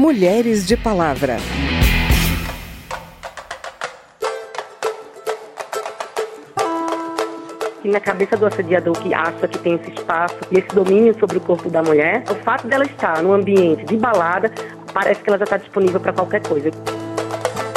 Mulheres de Palavra. que na cabeça do assediador que acha que tem esse espaço e esse domínio sobre o corpo da mulher, o fato dela estar num ambiente de balada, parece que ela já está disponível para qualquer coisa.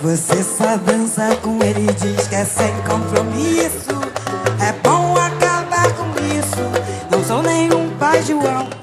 Você só dança com ele diz que é sem compromisso. É bom acabar com isso. Não sou nenhum pai João.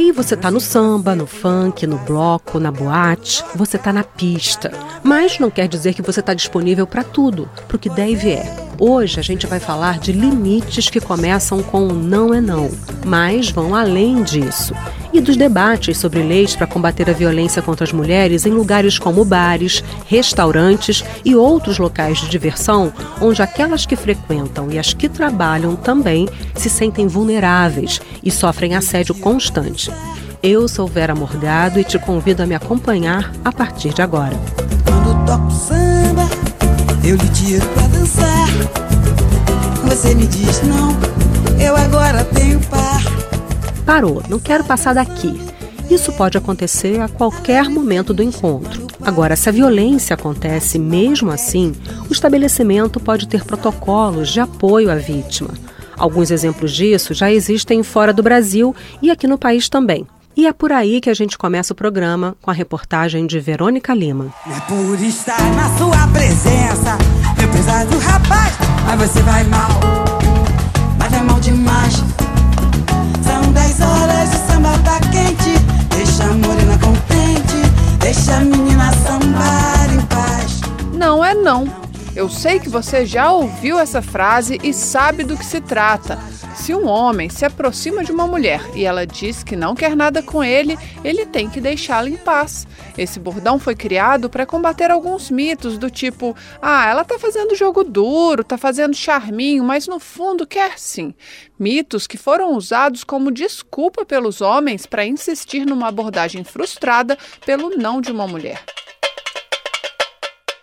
Aí você tá no samba, no funk, no bloco, na boate, você tá na pista. Mas não quer dizer que você tá disponível para tudo, pro que deve é. Hoje a gente vai falar de limites que começam com não é não, mas vão além disso. E dos debates sobre leis para combater a violência contra as mulheres em lugares como bares, restaurantes e outros locais de diversão, onde aquelas que frequentam e as que trabalham também se sentem vulneráveis e sofrem assédio constante. Eu sou Vera Morgado e te convido a me acompanhar a partir de agora. Quando toco samba eu lhe tiro pra dançar. Você me diz não, eu agora tenho par. Parou, não quero passar daqui. Isso pode acontecer a qualquer momento do encontro. Agora, se a violência acontece mesmo assim, o estabelecimento pode ter protocolos de apoio à vítima. Alguns exemplos disso já existem fora do Brasil e aqui no país também. E é por aí que a gente começa o programa com a reportagem de Verônica Lima. É por estar na sua presença, meu pesado rapaz, mas você vai mal, mas vai mal demais. São 10 horas, o samba tá quente, deixa a morena contente, deixa a menina sambar em paz. Não é não. Eu sei que você já ouviu essa frase e sabe do que se trata. Se um homem se aproxima de uma mulher e ela diz que não quer nada com ele, ele tem que deixá-la em paz. Esse bordão foi criado para combater alguns mitos do tipo: ah, ela tá fazendo jogo duro, tá fazendo charminho, mas no fundo quer sim. Mitos que foram usados como desculpa pelos homens para insistir numa abordagem frustrada pelo não de uma mulher.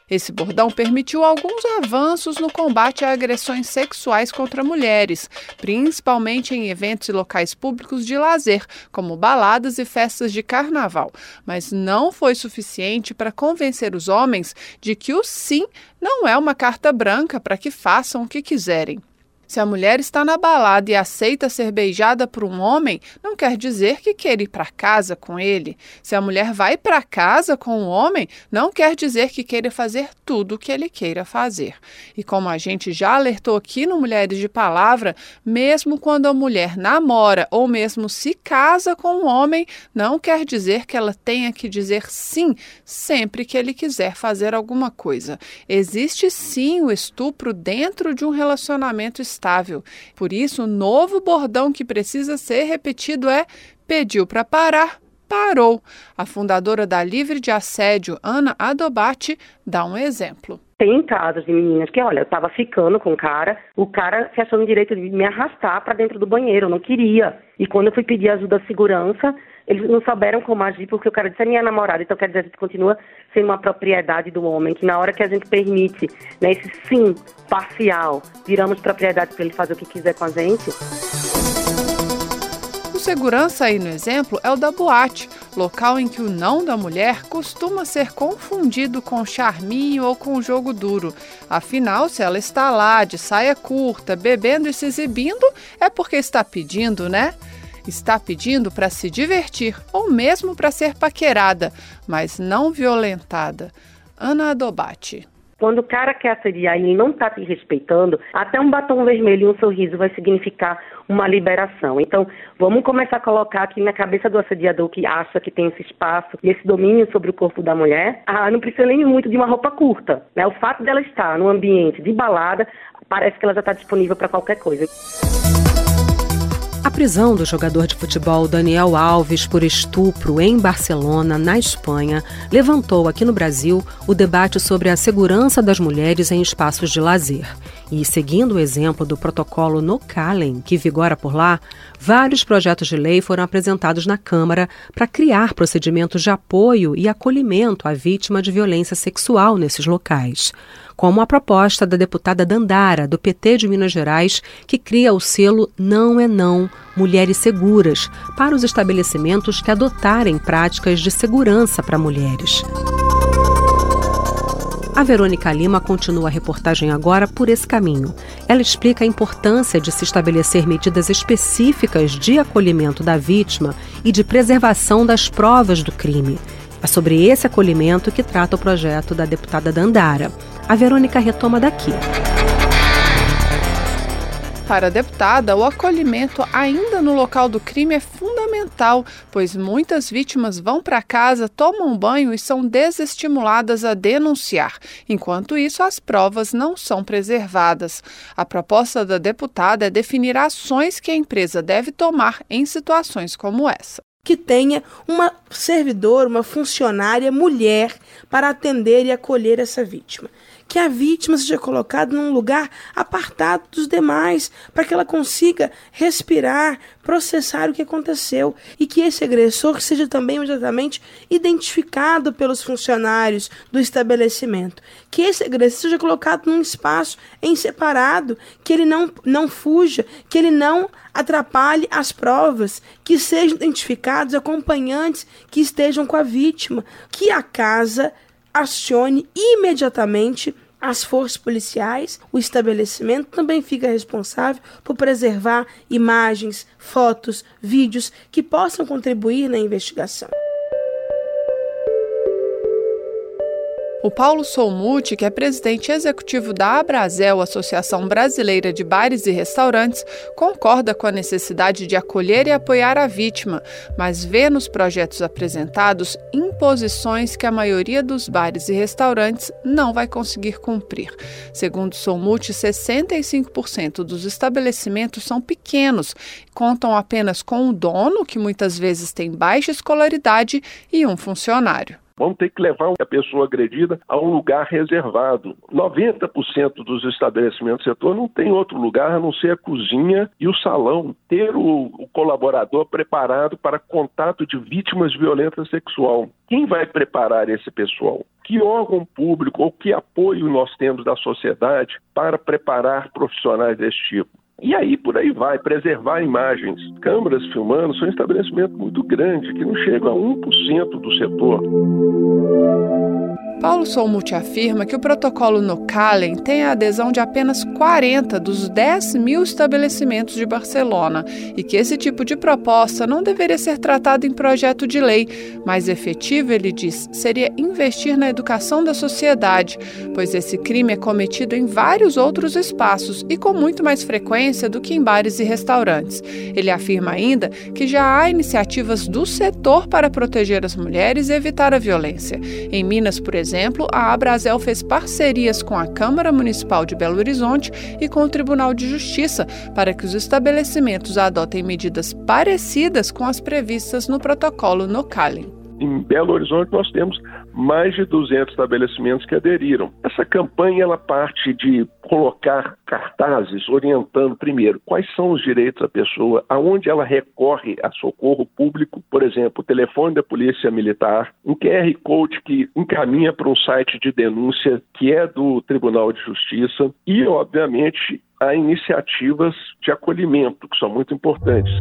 Esse bordão permitiu alguns avanços no combate a agressões sexuais contra mulheres, principalmente em eventos e locais públicos de lazer, como baladas e festas de carnaval, mas não foi suficiente para convencer os homens de que o sim não é uma carta branca para que façam o que quiserem. Se a mulher está na balada e aceita ser beijada por um homem, não quer dizer que quer ir para casa com ele. Se a mulher vai para casa com um homem, não quer dizer que queira fazer tudo o que ele queira fazer. E como a gente já alertou aqui no Mulheres de Palavra, mesmo quando a mulher namora ou mesmo se casa com um homem, não quer dizer que ela tenha que dizer sim sempre que ele quiser fazer alguma coisa. Existe sim o estupro dentro de um relacionamento estável. Por isso, o novo bordão que precisa ser repetido é: pediu para parar, parou. A fundadora da Livre de Assédio, Ana Adobati, dá um exemplo. Tem casos de meninas que, olha, eu estava ficando com o cara, o cara se achou no direito de me arrastar para dentro do banheiro, eu não queria. E quando eu fui pedir ajuda à segurança, eles não souberam como agir, porque o cara disse é minha namorada, então quer dizer, a gente continua sendo uma propriedade do homem, que na hora que a gente permite né, esse sim parcial, viramos propriedade para ele fazer o que quiser com a gente. Segurança aí no exemplo é o da boate, local em que o não da mulher costuma ser confundido com charminho ou com jogo duro. Afinal, se ela está lá de saia curta, bebendo e se exibindo, é porque está pedindo, né? Está pedindo para se divertir ou mesmo para ser paquerada, mas não violentada. Ana Adobati. Quando o cara quer assediar e ele não está te respeitando, até um batom vermelho e um sorriso vai significar uma liberação. Então, vamos começar a colocar aqui na cabeça do assediador que acha que tem esse espaço e esse domínio sobre o corpo da mulher, ah, não precisa nem muito de uma roupa curta. Né? O fato dela estar num ambiente de balada, parece que ela já está disponível para qualquer coisa. A prisão do jogador de futebol Daniel Alves por estupro em Barcelona, na Espanha, levantou aqui no Brasil o debate sobre a segurança das mulheres em espaços de lazer. E, seguindo o exemplo do protocolo No Calen, que vigora por lá, vários projetos de lei foram apresentados na Câmara para criar procedimentos de apoio e acolhimento à vítima de violência sexual nesses locais. Como a proposta da deputada Dandara, do PT de Minas Gerais, que cria o selo Não é Não Mulheres Seguras para os estabelecimentos que adotarem práticas de segurança para mulheres. A Verônica Lima continua a reportagem agora por esse caminho. Ela explica a importância de se estabelecer medidas específicas de acolhimento da vítima e de preservação das provas do crime. É sobre esse acolhimento que trata o projeto da deputada Dandara. A Verônica retoma daqui. Para a deputada, o acolhimento ainda no local do crime é fundamental, pois muitas vítimas vão para casa, tomam banho e são desestimuladas a denunciar. Enquanto isso, as provas não são preservadas. A proposta da deputada é definir ações que a empresa deve tomar em situações como essa que tenha uma servidora, uma funcionária mulher para atender e acolher essa vítima que a vítima seja colocada num lugar apartado dos demais, para que ela consiga respirar, processar o que aconteceu e que esse agressor seja também imediatamente identificado pelos funcionários do estabelecimento. Que esse agressor seja colocado num espaço em separado, que ele não, não fuja, que ele não atrapalhe as provas, que sejam identificados acompanhantes que estejam com a vítima, que a casa acione imediatamente as forças policiais, o estabelecimento também fica responsável por preservar imagens, fotos, vídeos que possam contribuir na investigação. O Paulo Solmuti, que é presidente executivo da Abrazel, Associação Brasileira de Bares e Restaurantes, concorda com a necessidade de acolher e apoiar a vítima, mas vê nos projetos apresentados imposições que a maioria dos bares e restaurantes não vai conseguir cumprir. Segundo Solmuti, 65% dos estabelecimentos são pequenos, contam apenas com o dono, que muitas vezes tem baixa escolaridade, e um funcionário. Vamos ter que levar a pessoa agredida a um lugar reservado. 90% dos estabelecimentos do setor não tem outro lugar a não ser a cozinha e o salão. Ter o, o colaborador preparado para contato de vítimas de violência sexual. Quem vai preparar esse pessoal? Que órgão público ou que apoio nós temos da sociedade para preparar profissionais desse tipo? E aí por aí vai, preservar imagens. Câmeras filmando são um estabelecimento muito grande, que não chega a 1% do setor. Paulo Solmuti afirma que o protocolo no Calen tem a adesão de apenas 40 dos 10 mil estabelecimentos de Barcelona e que esse tipo de proposta não deveria ser tratado em projeto de lei. Mais efetivo, ele diz, seria investir na educação da sociedade, pois esse crime é cometido em vários outros espaços e com muito mais frequência do que em bares e restaurantes. Ele afirma ainda que já há iniciativas do setor para proteger as mulheres e evitar a violência. Em Minas, por exemplo, exemplo, a Abrazel fez parcerias com a Câmara Municipal de Belo Horizonte e com o Tribunal de Justiça para que os estabelecimentos adotem medidas parecidas com as previstas no protocolo no Cali. Em Belo Horizonte nós temos mais de 200 estabelecimentos que aderiram. Essa campanha ela parte de colocar cartazes orientando primeiro quais são os direitos da pessoa, aonde ela recorre a socorro público, por exemplo, o telefone da Polícia Militar, um QR Code que encaminha para um site de denúncia que é do Tribunal de Justiça e, obviamente, há iniciativas de acolhimento que são muito importantes.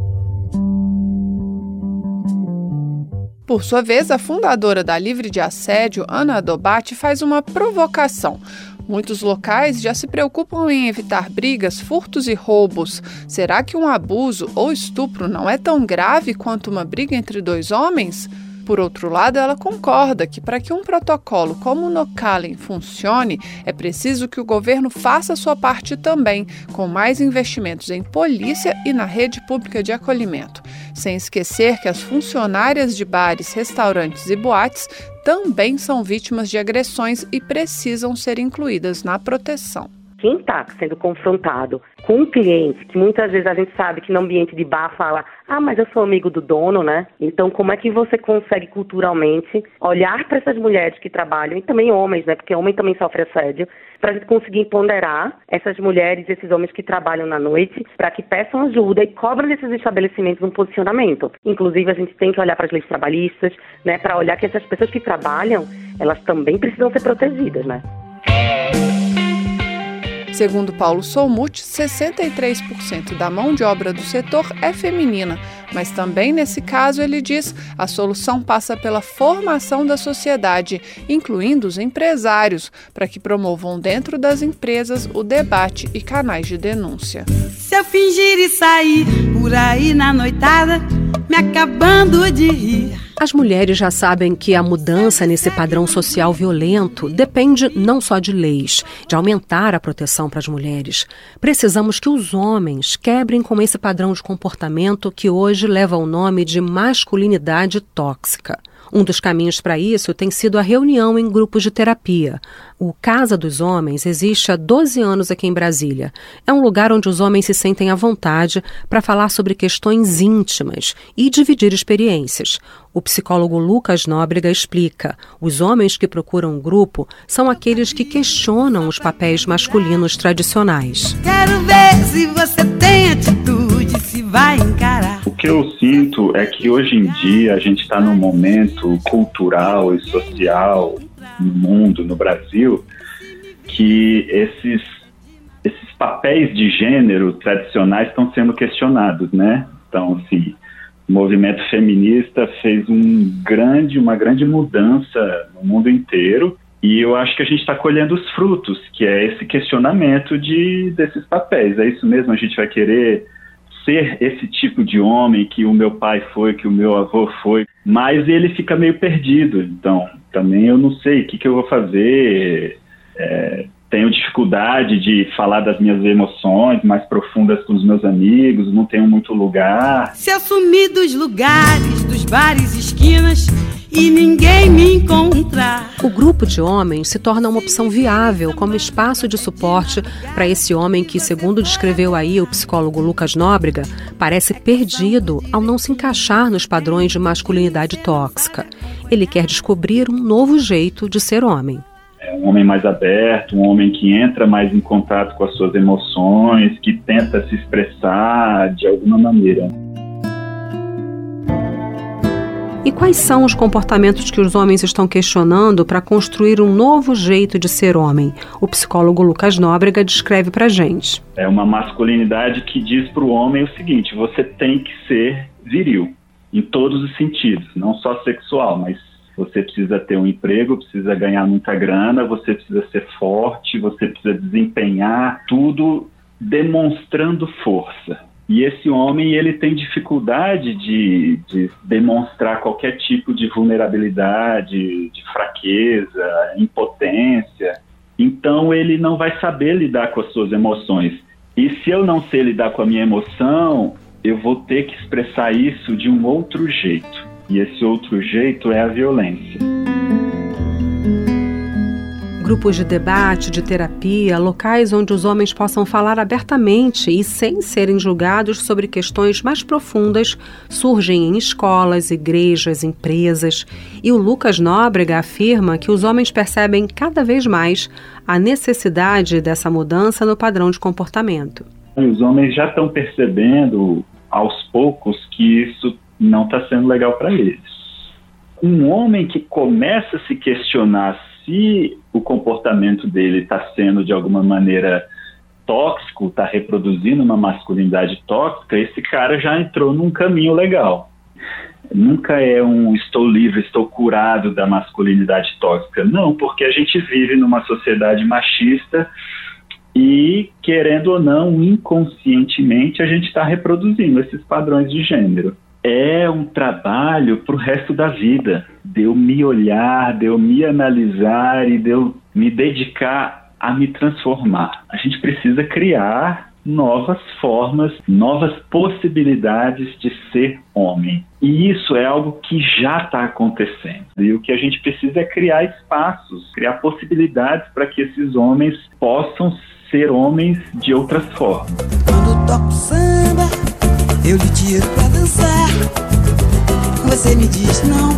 Por sua vez, a fundadora da Livre de Assédio, Ana Dobate, faz uma provocação. Muitos locais já se preocupam em evitar brigas, furtos e roubos. Será que um abuso ou estupro não é tão grave quanto uma briga entre dois homens? Por outro lado, ela concorda que para que um protocolo como o Nocalen funcione, é preciso que o governo faça sua parte também, com mais investimentos em polícia e na rede pública de acolhimento. Sem esquecer que as funcionárias de bares, restaurantes e boates também são vítimas de agressões e precisam ser incluídas na proteção quem está sendo confrontado com um cliente, que muitas vezes a gente sabe que no ambiente de bar fala, ah, mas eu sou amigo do dono, né? Então, como é que você consegue culturalmente olhar para essas mulheres que trabalham, e também homens, né? Porque homem também sofre assédio, para a gente conseguir ponderar essas mulheres, esses homens que trabalham na noite, para que peçam ajuda e cobrem desses estabelecimentos um posicionamento. Inclusive, a gente tem que olhar para as leis trabalhistas, né? Para olhar que essas pessoas que trabalham, elas também precisam ser protegidas, né? Segundo Paulo Solmuth, 63% da mão de obra do setor é feminina, mas também nesse caso ele diz a solução passa pela formação da sociedade, incluindo os empresários, para que promovam dentro das empresas o debate e canais de denúncia. Se eu fingir e sair por aí na noitada, me acabando de rir as mulheres já sabem que a mudança nesse padrão social violento depende não só de leis, de aumentar a proteção para as mulheres. Precisamos que os homens quebrem com esse padrão de comportamento que hoje leva o nome de masculinidade tóxica. Um dos caminhos para isso tem sido a reunião em grupos de terapia. O Casa dos Homens existe há 12 anos aqui em Brasília. É um lugar onde os homens se sentem à vontade para falar sobre questões íntimas e dividir experiências. O psicólogo Lucas Nóbrega explica: os homens que procuram o grupo são aqueles que questionam os papéis masculinos tradicionais. Quero ver se você tem atitude, se vai encarar que eu sinto é que hoje em dia a gente está num momento cultural e social no mundo, no Brasil, que esses, esses papéis de gênero tradicionais estão sendo questionados, né? Então, assim, o movimento feminista fez um grande, uma grande mudança no mundo inteiro e eu acho que a gente está colhendo os frutos, que é esse questionamento de, desses papéis. É isso mesmo? A gente vai querer ser esse tipo de homem que o meu pai foi, que o meu avô foi, mas ele fica meio perdido. Então, também eu não sei o que, que eu vou fazer. É, tenho dificuldade de falar das minhas emoções mais profundas com os meus amigos, não tenho muito lugar. Se eu sumir dos lugares, dos bares, esquinas e ninguém me encontrar. O grupo de homens se torna uma opção viável como espaço de suporte para esse homem que, segundo descreveu aí o psicólogo Lucas Nóbrega, parece perdido ao não se encaixar nos padrões de masculinidade tóxica. Ele quer descobrir um novo jeito de ser homem. É um homem mais aberto, um homem que entra mais em contato com as suas emoções, que tenta se expressar de alguma maneira. E quais são os comportamentos que os homens estão questionando para construir um novo jeito de ser homem? O psicólogo Lucas Nóbrega descreve para gente. É uma masculinidade que diz para o homem o seguinte: você tem que ser viril, em todos os sentidos, não só sexual, mas você precisa ter um emprego, precisa ganhar muita grana, você precisa ser forte, você precisa desempenhar tudo demonstrando força. E esse homem ele tem dificuldade de, de, demonstrar qualquer tipo de vulnerabilidade, de fraqueza, impotência. Então ele não vai saber lidar com as suas emoções. E se eu não sei lidar com a minha emoção, eu vou ter que expressar isso de um outro jeito. E esse outro jeito é a violência grupos de debate, de terapia, locais onde os homens possam falar abertamente e sem serem julgados sobre questões mais profundas, surgem em escolas, igrejas, empresas. E o Lucas Nóbrega afirma que os homens percebem cada vez mais a necessidade dessa mudança no padrão de comportamento. Os homens já estão percebendo aos poucos que isso não está sendo legal para eles. Um homem que começa a se questionar se o comportamento dele está sendo de alguma maneira tóxico, está reproduzindo uma masculinidade tóxica, esse cara já entrou num caminho legal. Nunca é um estou livre, estou curado da masculinidade tóxica. Não, porque a gente vive numa sociedade machista e, querendo ou não, inconscientemente, a gente está reproduzindo esses padrões de gênero é um trabalho para o resto da vida, de eu me olhar, de eu me analisar e de eu me dedicar a me transformar. A gente precisa criar novas formas, novas possibilidades de ser homem. E isso é algo que já está acontecendo. E o que a gente precisa é criar espaços, criar possibilidades para que esses homens possam ser homens de outras formas. Quando toco samba, eu lhe tiro pra dançar. Você me diz não,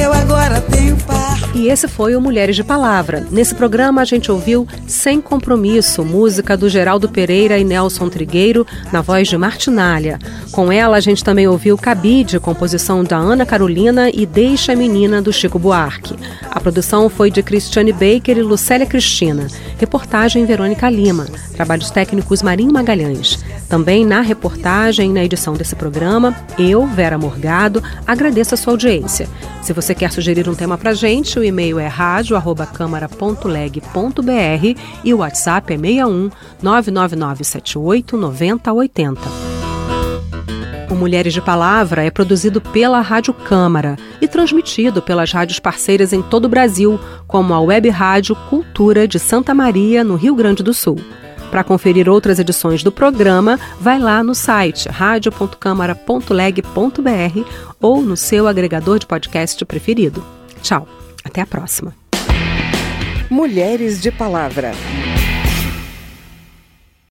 eu agora tenho par. E esse foi o Mulheres de Palavra. Nesse programa a gente ouviu Sem Compromisso, música do Geraldo Pereira e Nelson Trigueiro, na voz de Martinalha. Com ela a gente também ouviu Cabide, composição da Ana Carolina e Deixa a Menina, do Chico Buarque. A produção foi de Cristiane Baker e Lucélia Cristina. Reportagem Verônica Lima. Trabalhos técnicos Marinho Magalhães. Também na reportagem e na edição desse programa, eu, Vera Morgado, agradeço a sua audiência. Se você quer sugerir um tema pra gente, o e-mail é rádio@câmara.leg.br e o WhatsApp é 61 99978 9080. O Mulheres de Palavra é produzido pela Rádio Câmara e transmitido pelas rádios parceiras em todo o Brasil, como a Web Rádio Cultura de Santa Maria, no Rio Grande do Sul. Para conferir outras edições do programa, vai lá no site radio.câmara.leg.br ou no seu agregador de podcast preferido. Tchau, até a próxima. Mulheres de Palavra.